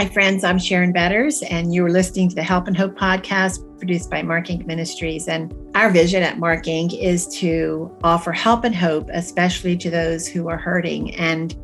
Hi, friends. I'm Sharon Betters, and you are listening to the Help and Hope podcast produced by Mark Inc. Ministries. And our vision at Mark Inc. is to offer help and hope, especially to those who are hurting. And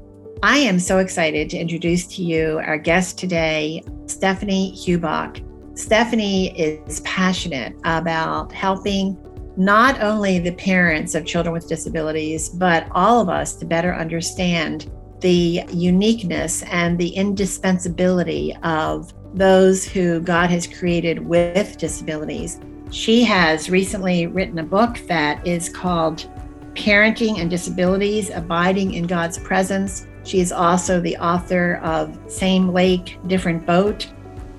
I am so excited to introduce to you our guest today, Stephanie Hubach. Stephanie is passionate about helping not only the parents of children with disabilities, but all of us to better understand the uniqueness and the indispensability of those who God has created with disabilities. She has recently written a book that is called Parenting and Disabilities Abiding in God's Presence. She is also the author of Same Lake, Different Boat.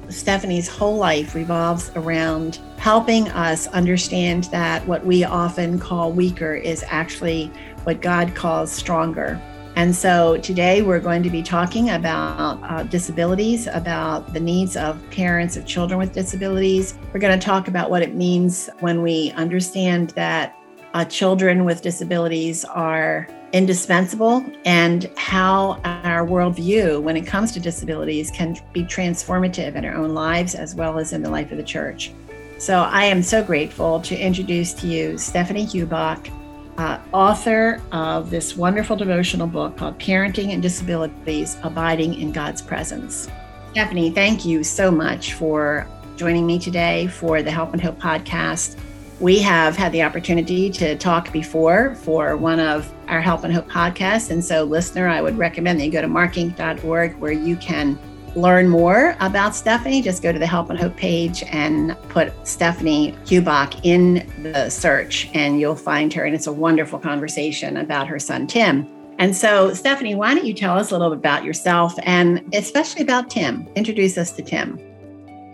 Stephanie's whole life revolves around helping us understand that what we often call weaker is actually what God calls stronger. And so today we're going to be talking about uh, disabilities, about the needs of parents of children with disabilities. We're going to talk about what it means when we understand that uh, children with disabilities are indispensable and how our worldview when it comes to disabilities can be transformative in our own lives as well as in the life of the church. So I am so grateful to introduce to you Stephanie Hubach uh, author of this wonderful devotional book called Parenting and Disabilities Abiding in God's Presence. Stephanie, thank you so much for joining me today for the Help and Hope podcast. We have had the opportunity to talk before for one of our Help and Hope podcasts. And so, listener, I would recommend that you go to markinc.org where you can learn more about Stephanie, just go to the Help and Hope page and put Stephanie Hubach in the search, and you'll find her. And it's a wonderful conversation about her son, Tim. And so, Stephanie, why don't you tell us a little bit about yourself and especially about Tim? Introduce us to Tim.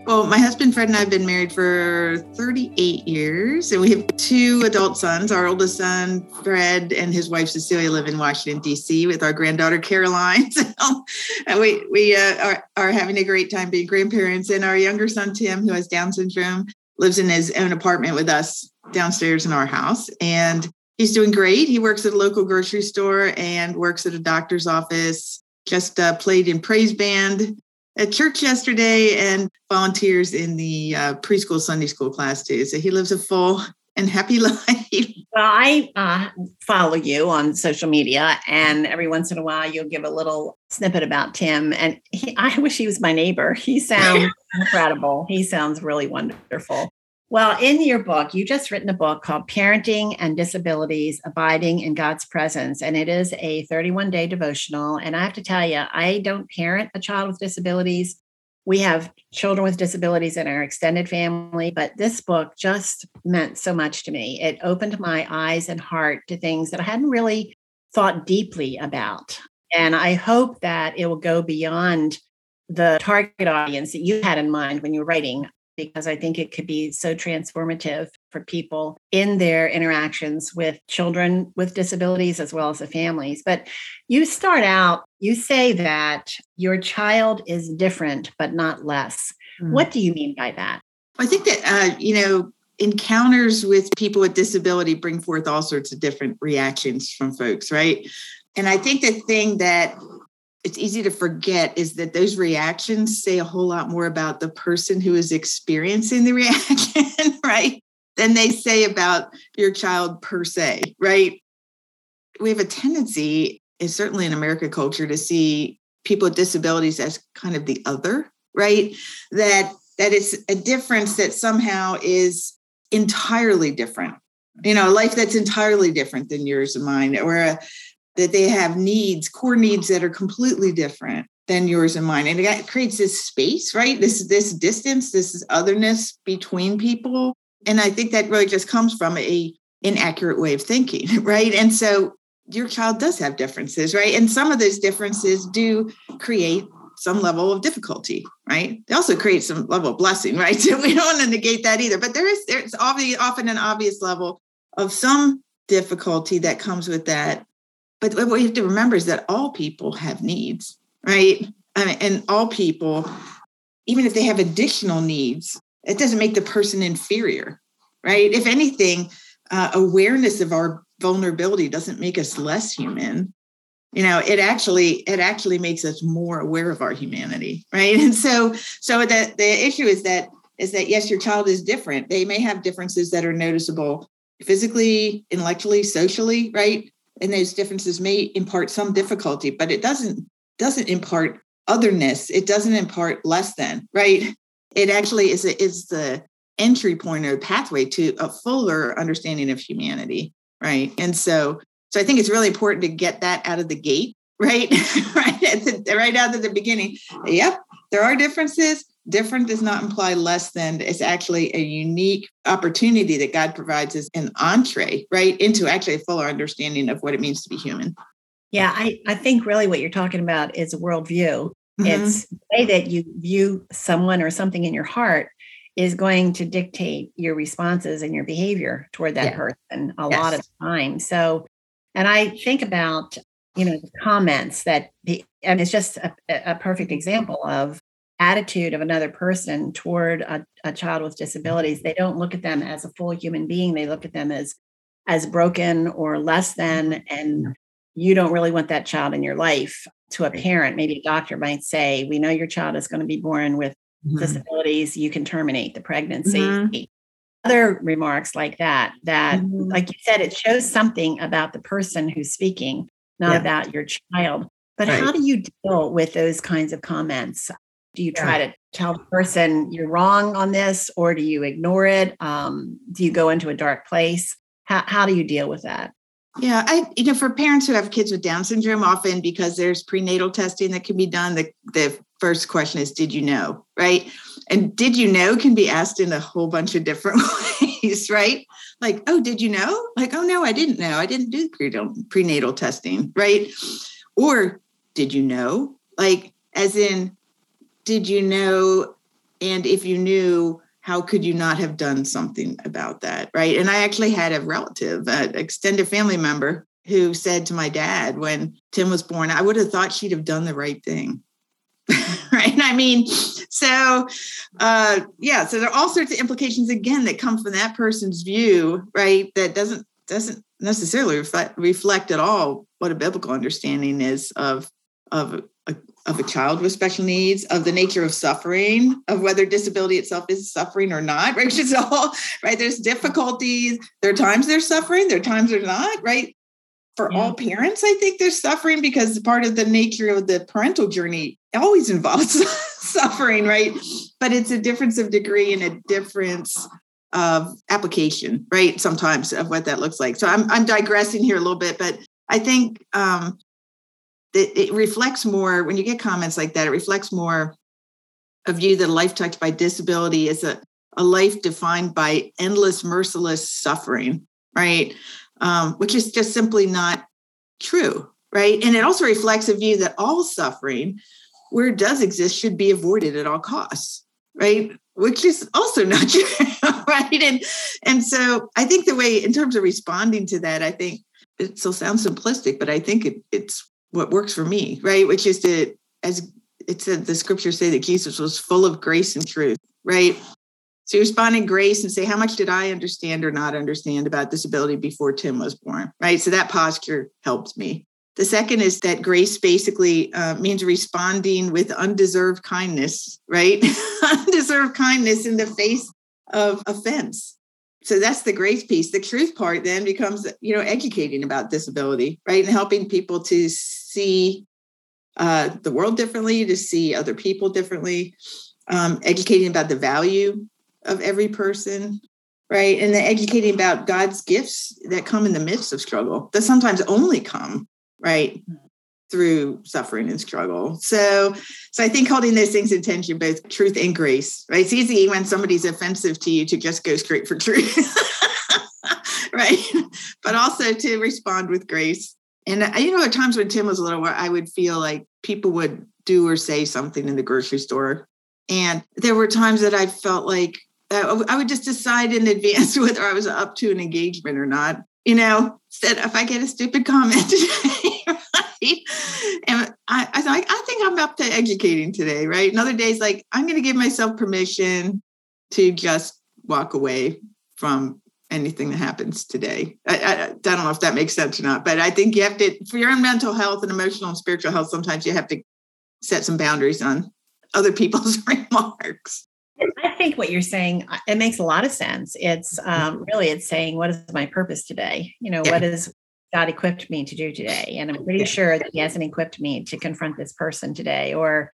Well, my husband Fred and I have been married for 38 years, and we have two adult sons. Our oldest son, Fred, and his wife Cecilia live in Washington D.C. with our granddaughter Caroline. So, and we we uh, are are having a great time being grandparents. And our younger son Tim, who has Down syndrome, lives in his own apartment with us downstairs in our house, and he's doing great. He works at a local grocery store and works at a doctor's office. Just uh, played in praise band at church yesterday and volunteers in the uh, preschool Sunday school class too. So he lives a full and happy life. Well, I uh, follow you on social media, and every once in a while you'll give a little snippet about Tim. And he, I wish he was my neighbor. He sounds incredible. He sounds really wonderful. Well, in your book, you just written a book called Parenting and Disabilities Abiding in God's Presence. And it is a 31 day devotional. And I have to tell you, I don't parent a child with disabilities. We have children with disabilities in our extended family, but this book just meant so much to me. It opened my eyes and heart to things that I hadn't really thought deeply about. And I hope that it will go beyond the target audience that you had in mind when you were writing because I think it could be so transformative for people in their interactions with children with disabilities as well as the families. But you start out, you say that your child is different, but not less. Mm. What do you mean by that? I think that, uh, you know, encounters with people with disability bring forth all sorts of different reactions from folks, right? And I think the thing that it's easy to forget is that those reactions say a whole lot more about the person who is experiencing the reaction, right? Than they say about your child per se, right? We have a tendency, is certainly in American culture, to see people with disabilities as kind of the other, right? That that it's a difference that somehow is entirely different. You know, a life that's entirely different than yours and mine, or a, that they have needs, core needs that are completely different than yours and mine. And it creates this space, right? This this distance, this is otherness between people. And I think that really just comes from a inaccurate way of thinking, right? And so your child does have differences, right? And some of those differences do create some level of difficulty, right? They also create some level of blessing, right? So we don't want to negate that either. But there is there's often an obvious level of some difficulty that comes with that but what we have to remember is that all people have needs, right? I mean, and all people, even if they have additional needs, it doesn't make the person inferior, right? If anything, uh, awareness of our vulnerability doesn't make us less human. you know it actually it actually makes us more aware of our humanity right and so so the the issue is that is that yes your child is different they may have differences that are noticeable physically intellectually socially right and those differences may impart some difficulty but it doesn't doesn't impart otherness. It doesn't impart less than right? It actually is is the entry point or pathway to a fuller understanding of humanity right? And so so i think it's really important to get that out of the gate right? Right the, right out of the beginning. Yep there are differences different does not imply less than it's actually a unique opportunity that god provides us an entree right into actually a fuller understanding of what it means to be human yeah i, I think really what you're talking about is a worldview mm-hmm. it's the way that you view someone or something in your heart is going to dictate your responses and your behavior toward that yeah. person a yes. lot of time. So, and I think about, you know, the comments that the, and it's just a, a perfect example of attitude of another person toward a, a child with disabilities. They don't look at them as a full human being. They look at them as, as broken or less than, and you don't really want that child in your life to a parent. Maybe a doctor might say, we know your child is going to be born with mm-hmm. disabilities, you can terminate the pregnancy. Mm-hmm. Other remarks like that, that, mm-hmm. like you said, it shows something about the person who's speaking, not yeah. about your child. But right. how do you deal with those kinds of comments? Do you try yeah. to tell the person you're wrong on this, or do you ignore it? Um, do you go into a dark place? How, how do you deal with that? Yeah, I you know for parents who have kids with Down syndrome, often because there's prenatal testing that can be done, the the first question is, did you know? Right. And did you know can be asked in a whole bunch of different ways, right? Like, oh, did you know? Like, oh no, I didn't know. I didn't do prenatal prenatal testing, right? Or did you know? Like, as in, did you know? And if you knew, how could you not have done something about that right? And i actually had a relative an extended family member who said to my dad when tim was born i would have thought she'd have done the right thing. Right? I mean so uh yeah so there are all sorts of implications again that come from that person's view right? That doesn't doesn't necessarily reflect, reflect at all what a biblical understanding is of of of a child with special needs, of the nature of suffering, of whether disability itself is suffering or not, right? Which is all right. There's difficulties. There are times they're suffering, there are times they're not, right? For yeah. all parents, I think there's suffering because part of the nature of the parental journey always involves suffering, right? But it's a difference of degree and a difference of application, right? Sometimes of what that looks like. So I'm I'm digressing here a little bit, but I think um, it, it reflects more when you get comments like that it reflects more a view that a life touched by disability. Is a, a life defined by endless merciless suffering right? Um, which is just simply not true right? And it also reflects a view that all suffering where it does exist should be avoided at all costs right? Which is also not true right? And and so i think the way in terms of responding to that i think it still sounds simplistic but i think it, it's what works for me, right? Which is to, as it said, the scriptures say that Jesus was full of grace and truth, right? So you respond in grace and say, how much did I understand or not understand about disability before Tim was born, right? So that posture helps me. The second is that grace basically uh, means responding with undeserved kindness, right? undeserved kindness in the face of offense. So that's the grace piece. The truth part then becomes, you know, educating about disability, right? And helping people to see uh, the world differently, to see other people differently, um, educating about the value of every person, right? And then educating about God's gifts that come in the midst of struggle, that sometimes only come, right? through suffering and struggle. So, so I think holding those things in tension, both truth and grace, right? It's easy when somebody's offensive to you to just go straight for truth, right? But also to respond with grace and you know, at times when Tim was a little, I would feel like people would do or say something in the grocery store. And there were times that I felt like uh, I would just decide in advance whether I was up to an engagement or not. You know, said if I get a stupid comment today, right? And I, I like, I think I'm up to educating today, right? And other days, like I'm going to give myself permission to just walk away from anything that happens today. I, I, I, don't know if that makes sense or not, but I think you have to, for your own mental health and emotional and spiritual health, sometimes you have to set some boundaries on other people's remarks. I think what you're saying, uh, it makes a lot of sense. It's um, really, it's saying, what is my purpose today? You know, yeah. what is God equipped me to do today? And I'm pretty yeah. sure that He hasn't equipped me to confront this person today. Or,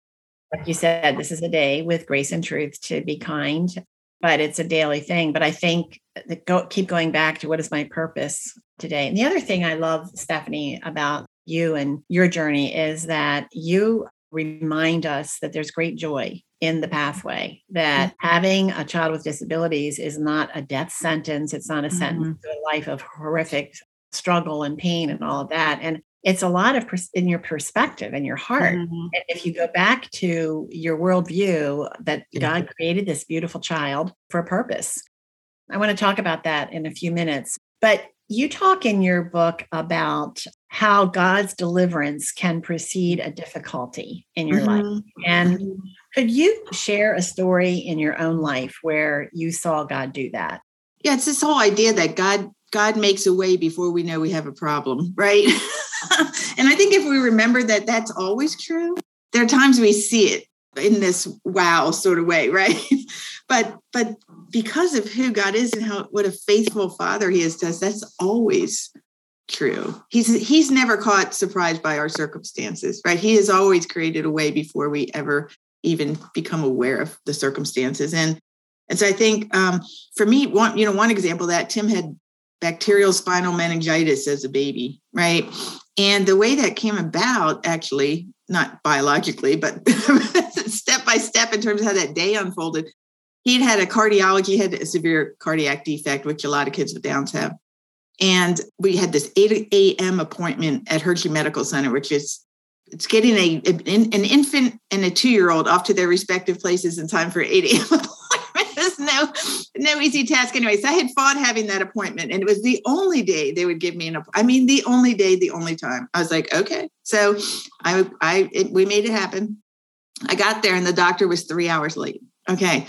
like you said, this is a day with grace and truth to be kind, but it's a daily thing. But I think that go, keep going back to what is my purpose today. And the other thing I love, Stephanie, about you and your journey is that you remind us that there's great joy in the pathway, that mm-hmm. having a child with disabilities is not a death sentence. It's not a mm-hmm. sentence to a life of horrific struggle and pain and all of that. And it's a lot of pers- in your perspective and your heart. Mm-hmm. And if you go back to your worldview that God created this beautiful child for a purpose. I want to talk about that in a few minutes. But you talk in your book about how God's deliverance can precede a difficulty in your mm-hmm. life. And mm-hmm. could you share a story in your own life where you saw God do that? Yeah, it's this whole idea that God God makes a way before we know we have a problem, right? and I think if we remember that that's always true, there are times we see it in this wow sort of way, right? but but because of who God is and how what a faithful father he is to us, that's always true. He's he's never caught surprised by our circumstances, right? He has always created a way before we ever even become aware of the circumstances. And and so I think um, for me, one you know one example that Tim had bacterial spinal meningitis as a baby, right? And the way that came about, actually, not biologically, but step by step in terms of how that day unfolded, he'd had a cardiology, had a severe cardiac defect, which a lot of kids with Downs have. And we had this 8 a.m. appointment at Hershey Medical Center, which is it's getting a an infant and a two year old off to their respective places in time for 8 a.m. No no easy task. Anyways, I had fought having that appointment, and it was the only day they would give me an. I mean, the only day, the only time. I was like, okay. So I I it, we made it happen. I got there, and the doctor was three hours late. Okay,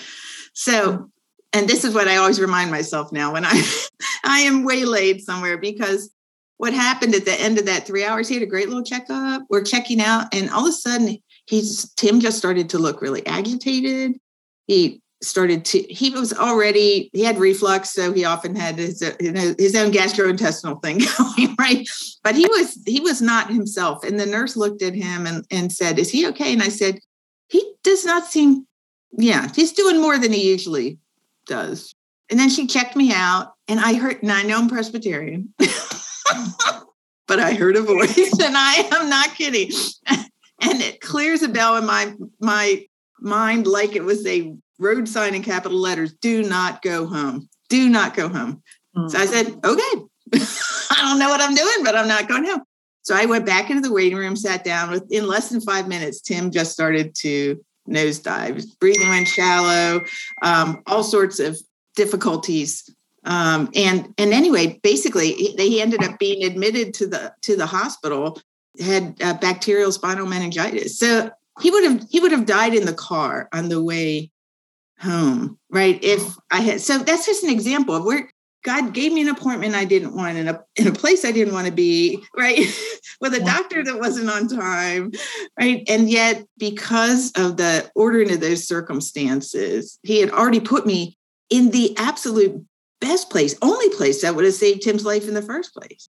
so and this is what I always remind myself now when I I am waylaid somewhere because what happened at the end of that three hours, he had a great little checkup. We're checking out, and all of a sudden, he's Tim just started to look really agitated. He started to he was already he had reflux so he often had his you know, his own gastrointestinal thing going right but he was he was not himself and the nurse looked at him and, and said is he okay and i said he does not seem yeah he's doing more than he usually does. And then she checked me out, and I heard, and I know I'm Presbyterian, but I heard a voice, and I am not kidding. and it clears a bell in my my mind like it was a road sign in capital letters do not go home do not go home mm. so i said okay i don't know what i'm doing but i'm not going home so i went back into the waiting room sat down within less than five minutes tim just started to nosedive. Breathing went shallow, um, all sorts of difficulties. Um, and and anyway, basically, he, he, ended up being admitted to the to the hospital. Had uh, bacterial spinal meningitis, so he would have he would have died in the car on the way home, right? If I had so that's just an example of where God gave me an appointment I didn't want in a in a place I didn't want to be, right? With a doctor that wasn't on time, right? And yet, because of the ordering of those circumstances, he had already put me in the absolute best place, only place that would have saved Tim's life in the first place.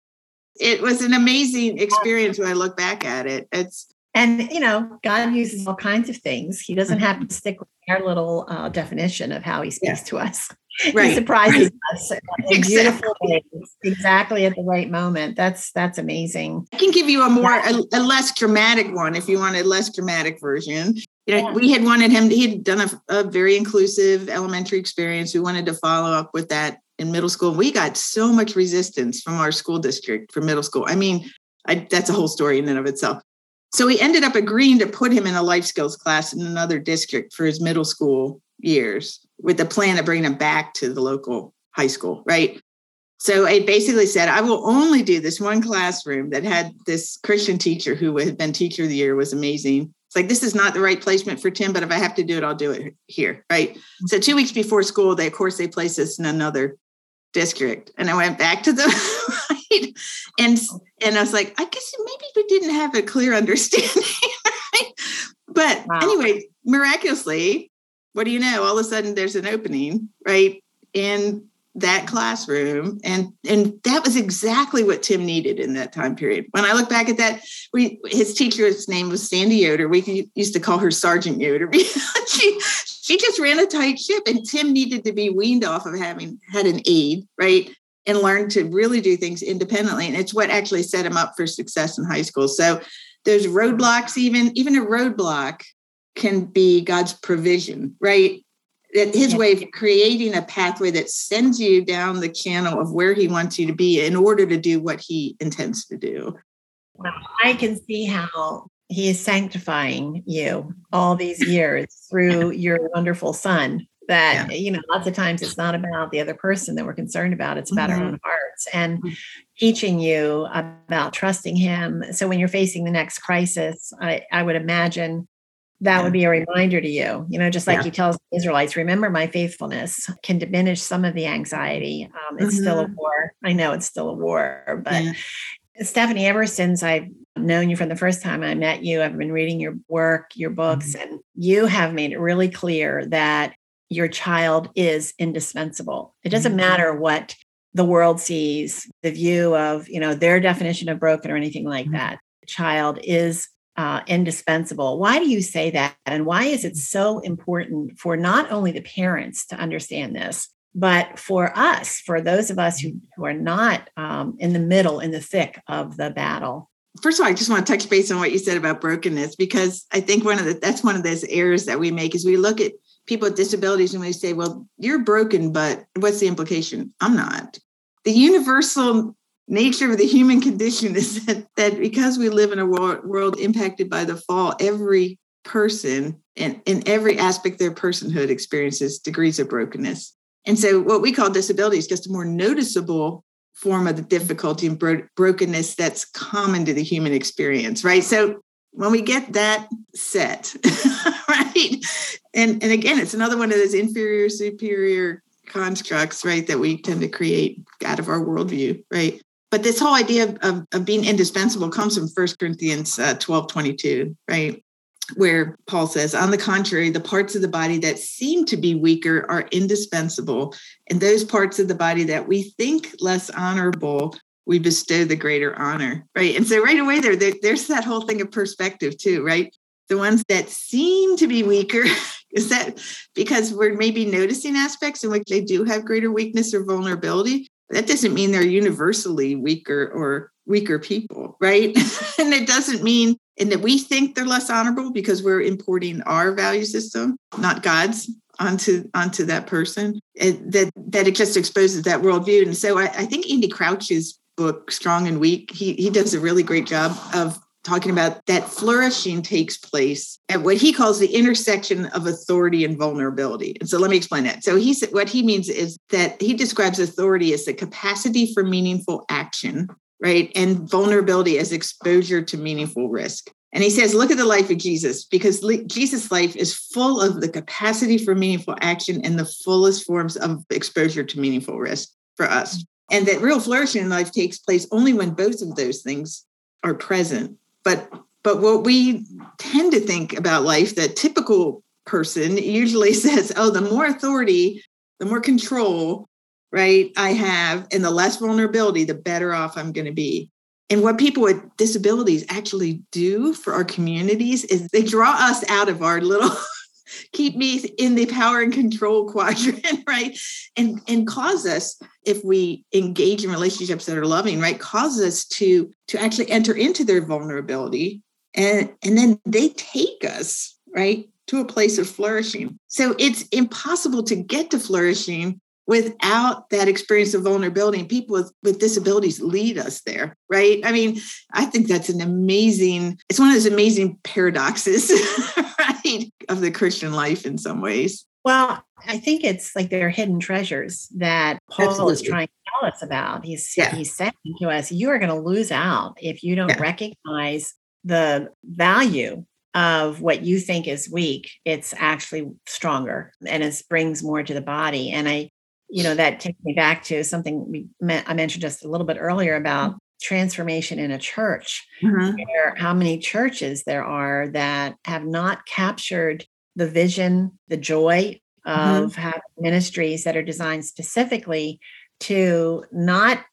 It was an amazing experience when I look back at it. It's and you know, God uses all kinds of things. He doesn't have to stick with our little uh, definition of how he speaks yeah. to us. Right. He surprises right. us in exactly. beautiful ways, exactly at the right moment. That's that's amazing. I can give you a more a, a less dramatic one if you want a less dramatic version. You know, yeah. we had wanted him. He had done a, a very inclusive elementary experience. We wanted to follow up with that in middle school. We got so much resistance from our school district for middle school. I mean, I, that's a whole story in and of itself. So he ended up agreeing to put him in a life skills class in another district for his middle school years with the plan of bringing him back to the local high school, right? So it basically said, I will only do this one classroom that had this Christian teacher who had been teacher of the year, was amazing. It's like, this is not the right placement for Tim, but if I have to do it, I'll do it here, right? So two weeks before school, they, of course, they placed us in another district. And I went back to the right. And and I was like, I guess maybe we didn't have a clear understanding. right? But wow. anyway, miraculously, what do you know? All of a sudden there's an opening, right? In that classroom and and that was exactly what tim needed in that time period when i look back at that we his teacher's name was sandy yoder we used to call her sergeant yoder she she just ran a tight ship and tim needed to be weaned off of having had an aide right and learn to really do things independently and it's what actually set him up for success in high school so there's roadblocks even even a roadblock can be god's provision right that his way of creating a pathway that sends you down the channel of where he wants you to be in order to do what he intends to do. Well, I can see how he is sanctifying you all these years through your wonderful son. That, yeah. you know, lots of times it's not about the other person that we're concerned about, it's about mm-hmm. our own hearts and mm-hmm. teaching you about trusting him. So when you're facing the next crisis, I, I would imagine that yeah. would be a reminder to you you know just like yeah. he tells the israelites remember my faithfulness can diminish some of the anxiety um, it's mm-hmm. still a mm-hmm. war i know it's still a war but stephanie ever since i've known you from the first time i met you i've been reading your work your books mm-hmm. and you have made it really clear that your child is indispensable it doesn't mm-hmm. matter what the world sees the view of you know their definition of broken or anything like mm-hmm. that the child is uh, indispensable. Why do you say that? And why is it so important for not only the parents to understand this, but for us, for those of us who, who are not um, in the middle, in the thick of the battle? First of all, I just want to touch base on what you said about brokenness because I think one of the that's one of those errors that we make is we look at people with disabilities and we say, "Well, you're broken, but what's the implication? I'm not." The universal nature of the human condition is that, that because we live in a world, world impacted by the fall, every person and in every aspect of their personhood experiences degrees of brokenness. And so, what we call disability is just a more noticeable form of the difficulty and bro- brokenness that's common to the human experience, right? So, when we get that set, right? And, and again, it's another one of those inferior superior constructs, right, that we tend to create out of our worldview, right? But this whole idea of, of, of being indispensable comes from 1 Corinthians uh, 12 22, right? Where Paul says, on the contrary, the parts of the body that seem to be weaker are indispensable. And those parts of the body that we think less honorable, we bestow the greater honor, right? And so right away there, there there's that whole thing of perspective too, right? The ones that seem to be weaker is that because we're maybe noticing aspects in which they do have greater weakness or vulnerability that doesn't mean they're universally weaker or weaker people, right? and it doesn't mean and that we think they're less honorable because we're importing our value system, not God's, onto onto that person. It, that that it just exposes that worldview. And so I, I think Andy Crouch's book, Strong and Weak, he he does a really great job of talking about that flourishing takes place at what he calls the intersection of authority and vulnerability. And so let me explain that. So he said what he means is that he describes authority as the capacity for meaningful action, right? And vulnerability as exposure to meaningful risk. And he says, look at the life of Jesus, because Jesus' life is full of the capacity for meaningful action and the fullest forms of exposure to meaningful risk for us. And that real flourishing in life takes place only when both of those things are present but but what we tend to think about life, the typical person usually says, oh, the more authority, the more control, right, I have, and the less vulnerability, the better off I'm going to be. And what people with disabilities actually do for our communities is they draw us out of our little keep me in the power and control quadrant right? And and cause us if we engage in relationships that are loving right cause us to to actually enter into their vulnerability and and then they take us right to a place of flourishing. So it's impossible to get to flourishing without that experience of vulnerability and people with, with disabilities lead us there right i mean i think that's an amazing it's one of those amazing paradoxes right of the christian life in some ways well i think it's like they're hidden treasures that paul Absolutely. is trying to tell us about he's yeah. he's saying to us you are going to lose out if you don't yeah. recognize the value of what you think is weak it's actually stronger and it brings more to the body and i you know, that takes me back to something we I mentioned just a little bit earlier about transformation in a church. Mm-hmm. how many churches there are that have not captured the vision, the joy mm-hmm. of mm-hmm. having ministries that are designed specifically to not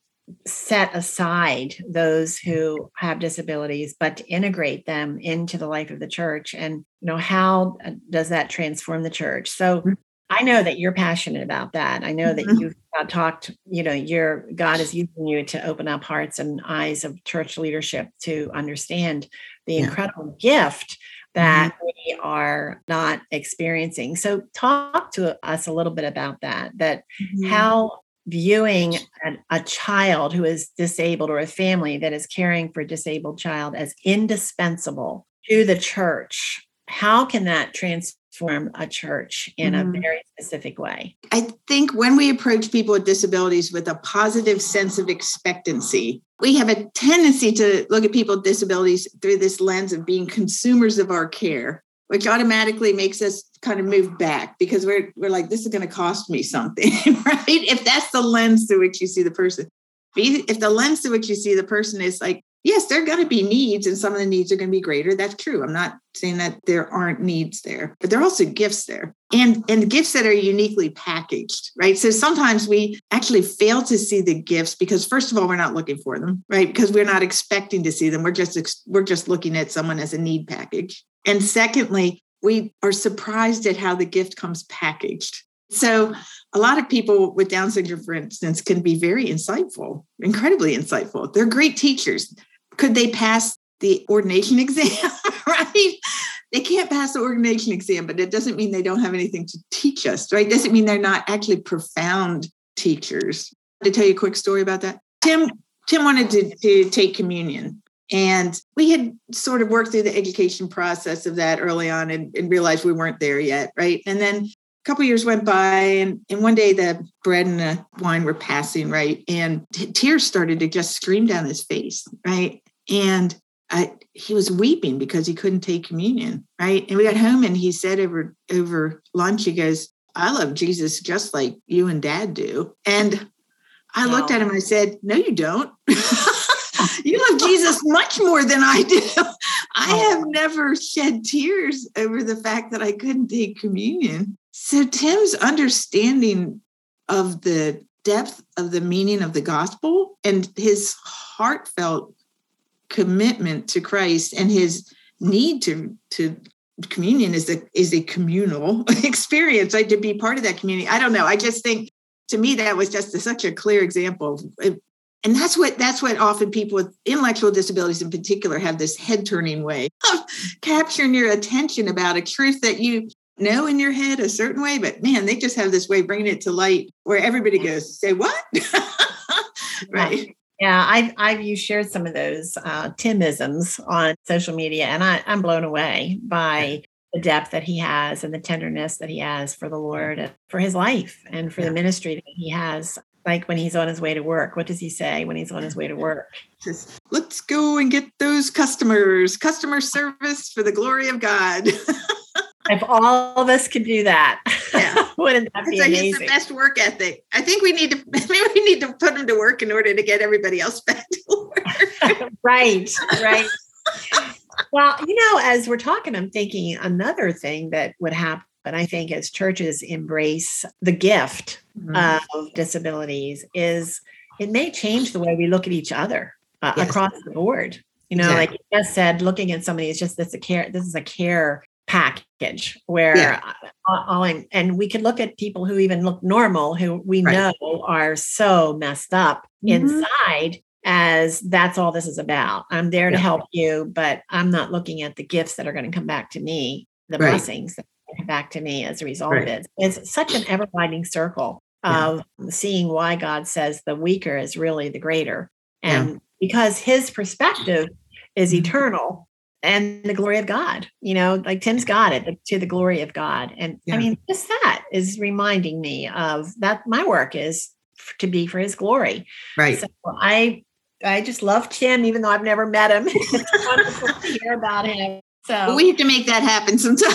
set aside those who have disabilities but to integrate them into the life of the church and you know how uh, does that transform the church so mm-hmm. I know that you're passionate about that. I know that mm-hmm. you've talked, you know, your God is using you to open up hearts and eyes of church leadership to understand the yeah. incredible gift that mm-hmm. we are not experiencing. So talk to us a little bit about that, that mm-hmm. how viewing a, a child who is disabled or a family that is caring for a disabled child as indispensable to the church, how can that transform form a church in mm-hmm. a very specific way. I think when we approach people with disabilities with a positive sense of expectancy, we have a tendency to look at people with disabilities through this lens of being consumers of our care, which automatically makes us kind of move back because we're we're like, this is going to cost me something, right? If that's the lens through which you see the person. If the lens through which you see the person is like, yes, there are going to be needs, and some of the needs are going to be greater. That's true. I'm not saying that there aren't needs there, but there are also gifts there, and and gifts that are uniquely packaged, right? So sometimes we actually fail to see the gifts because first of all, we're not looking for them, right? Because we're not expecting to see them. We're just we're just looking at someone as a need package, and secondly, we are surprised at how the gift comes packaged. So, a lot of people with Down syndrome, for instance, can be very insightful, incredibly insightful. They're great teachers could they pass the ordination exam, right? They can't pass the ordination exam, but it doesn't mean they don't have anything to teach us, right? It doesn't mean they're not actually profound teachers. To tell you a quick story about that, Tim Tim wanted to, to take communion. And we had sort of worked through the education process of that early on and, and realized we weren't there yet, right? And then a couple years went by and, and one day the bread and the wine were passing right and t- tears started to just stream down his face right and I, he was weeping because he couldn't take communion, right? And we got home and he said over over lunch, he goes, I love Jesus just like you and dad do. And I looked at him and I said, No, you don't. you love Jesus much more than I do. I oh. have never shed tears over the fact that I couldn't take communion. So Tim's understanding of the depth of the meaning of the gospel and his heartfelt commitment to Christ and his need to to communion is a is a communal experience like to be part of that community. I don't know. I just think to me that was just a, such a clear example and that's what that's what often people with intellectual disabilities in particular have this head turning way of capturing your attention about a truth that you know in your head a certain way but man they just have this way bringing it to light where everybody goes say what right yeah, I've I've you shared some of those uh, Timisms on social media, and I, I'm blown away by the depth that he has and the tenderness that he has for the Lord and for his life and for yeah. the ministry that he has. Like when he's on his way to work, what does he say when he's on his way to work? Just let's go and get those customers, customer service for the glory of God. if all of us could do that, yeah. wouldn't that be amazing? It's the best work ethic. I think we need to maybe we need to put them to work in order to get everybody else back to work. right, right. well, you know, as we're talking, I'm thinking another thing that would happen. I think as churches embrace the gift mm-hmm. of disabilities, is it may change the way we look at each other uh, yes. across the board. You know, exactly. like you just said, looking at somebody is just this a care. This is a care package where yeah. all I'm, and we could look at people who even look normal who we right. know are so messed up mm-hmm. inside as that's all this is about i'm there to help you but i'm not looking at the gifts that are going to come back to me the right. blessings that come back to me as a result right. of it it's such an ever widening circle of yeah. seeing why god says the weaker is really the greater and yeah. because his perspective is mm-hmm. eternal and the glory of God. You know, like Tim's got it to the glory of God. And yeah. I mean, just that is reminding me of that my work is to be for his glory. Right. So I I just love Tim, even though I've never met him. it's wonderful to hear about him. So we have to make that happen sometime.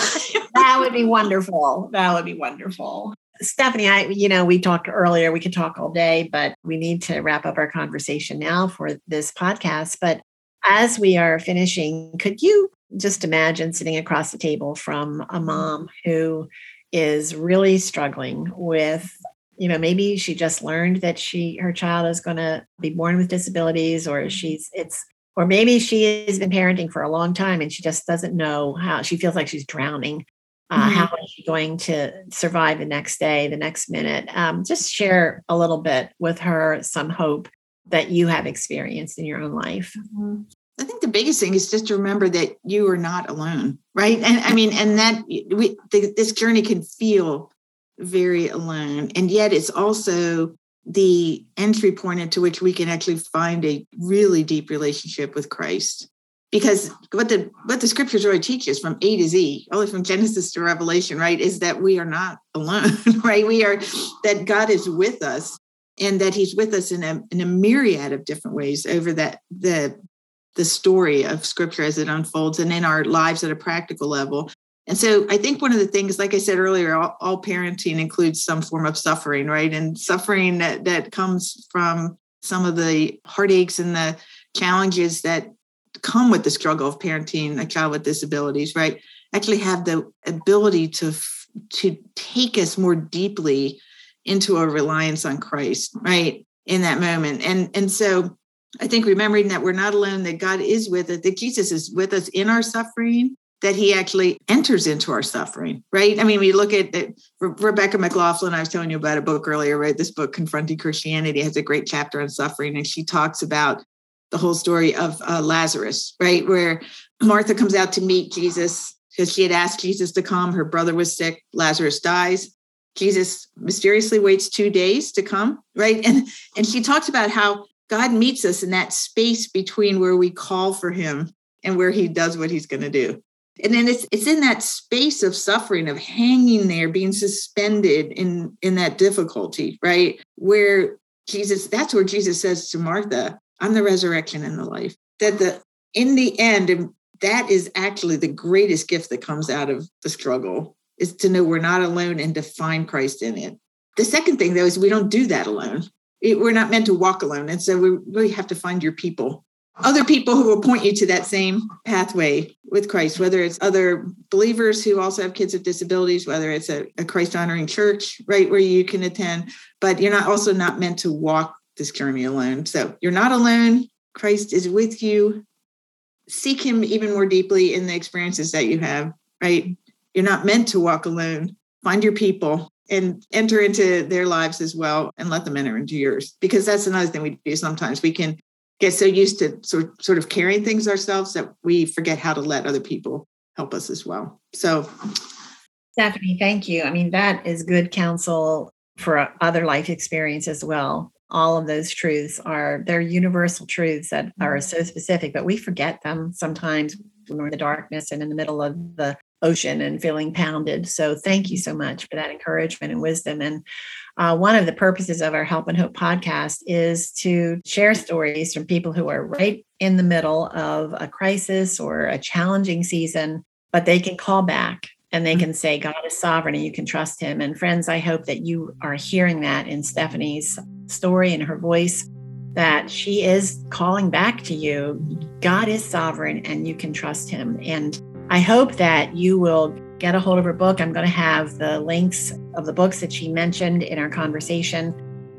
that would be wonderful. That would be wonderful. Stephanie, I, you know, we talked earlier, we could talk all day, but we need to wrap up our conversation now for this podcast. But as we are finishing, could you just imagine sitting across the table from a mom who is really struggling with you know maybe she just learned that she her child is going to be born with disabilities or she's it's or maybe she has been parenting for a long time and she just doesn't know how she feels like she's drowning uh, mm-hmm. how is she going to survive the next day the next minute? Um, just share a little bit with her some hope that you have experienced in your own life mm-hmm. I think the biggest thing is just to remember that you are not alone, right? And I mean, and that we this journey can feel very alone, and yet it's also the entry point into which we can actually find a really deep relationship with Christ. Because what the what the scriptures really teach us from A to Z, only from Genesis to Revelation, right, is that we are not alone, right? We are that God is with us and that he's with us in a, in a myriad of different ways over that the the story of scripture as it unfolds and in our lives at a practical level. And so I think one of the things, like I said earlier, all, all, parenting includes some form of suffering, right? And suffering that that comes from some of the heartaches and the challenges that come with the struggle of parenting a child with disabilities, right? Actually have the ability to to take us more deeply into a reliance on Christ, right? In that moment. And and so I think remembering that we're not alone, that God is with us, that Jesus is with us in our suffering, that he actually enters into our suffering, right? I mean, we look at the, Rebecca McLaughlin, I was telling you about a book earlier, right? This book, Confronting Christianity, has a great chapter on suffering, and she talks about the whole story of uh, Lazarus, right? Where Martha comes out to meet Jesus because she had asked Jesus to come. Her brother was sick. Lazarus dies. Jesus mysteriously waits two days to come, right? And and she talks about how God meets us in that space between where we call for him and where he does what he's going to do. And then it's it's in that space of suffering, of hanging there, being suspended in in that difficulty, right? Where Jesus, that's where Jesus says to Martha, I'm the resurrection and the life. That the in the end, and that is actually the greatest gift that comes out of the struggle, is to know we're not alone and to find Christ in it. The second thing though is we don't do that alone it, we're not meant to walk alone. And so we really have to find your people, other people who will point you to that same pathway with Christ, whether it's other believers who also have kids with disabilities, whether it's a, a Christ honoring church, right, where you can attend, but you're not also not meant to walk this journey alone. So you're not alone. Christ is with you. Seek him even more deeply in the experiences that you have, right? You're not meant to walk alone. Find your people and enter into their lives as well and let them enter into yours because that's another thing we do sometimes we can get so used to sort, sort of carrying things ourselves that we forget how to let other people help us as well so stephanie thank you i mean that is good counsel for other life experience as well all of those truths are they're universal truths that are mm-hmm. so specific but we forget them sometimes when we're in the darkness and in the middle of the ocean and feeling pounded. So thank you so much for that encouragement and wisdom. And uh, one of the purposes of our Help and Hope podcast is to share stories from people who are right in the middle of a crisis or a challenging season, but they can call back and they can say, God is sovereign and you can trust him. And friends, I hope that you are hearing that in Stephanie's story and her voice. That she is calling back to you. God is sovereign and you can trust him. And I hope that you will get a hold of her book. I'm going to have the links of the books that she mentioned in our conversation,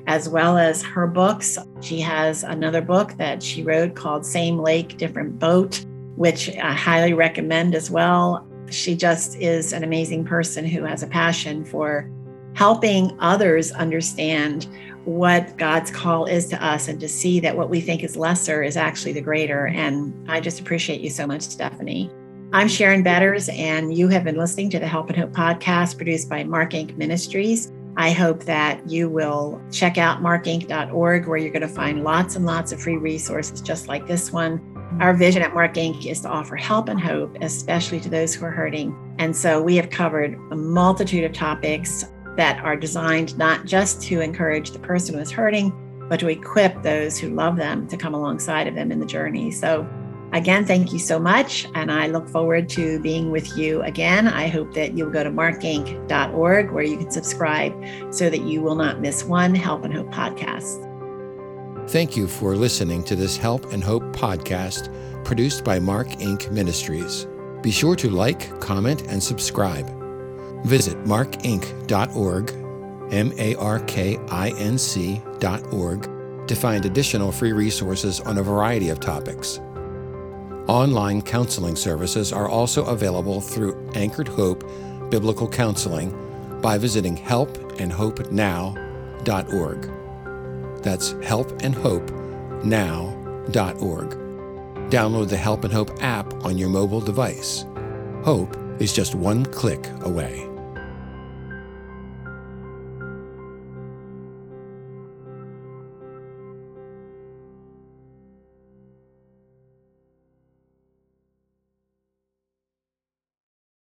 as well as her books. She has another book that she wrote called Same Lake, Different Boat, which I highly recommend as well. She just is an amazing person who has a passion for helping others understand what God's call is to us and to see that what we think is lesser is actually the greater. And I just appreciate you so much, Stephanie. I'm Sharon Betters, and you have been listening to the Help and Hope podcast produced by Mark Inc. Ministries. I hope that you will check out markinc.org, where you're going to find lots and lots of free resources just like this one. Our vision at Mark Inc. is to offer help and hope, especially to those who are hurting. And so we have covered a multitude of topics that are designed not just to encourage the person who is hurting, but to equip those who love them to come alongside of them in the journey. So Again, thank you so much. And I look forward to being with you again. I hope that you'll go to markinc.org where you can subscribe so that you will not miss one Help and Hope podcast. Thank you for listening to this Help and Hope podcast produced by Mark Inc. Ministries. Be sure to like, comment, and subscribe. Visit markinc.org, M A R K I N C.org, to find additional free resources on a variety of topics. Online counseling services are also available through Anchored Hope Biblical Counseling by visiting helpandhopenow.org. That's helpandhopenow.org. Download the Help and Hope app on your mobile device. Hope is just one click away.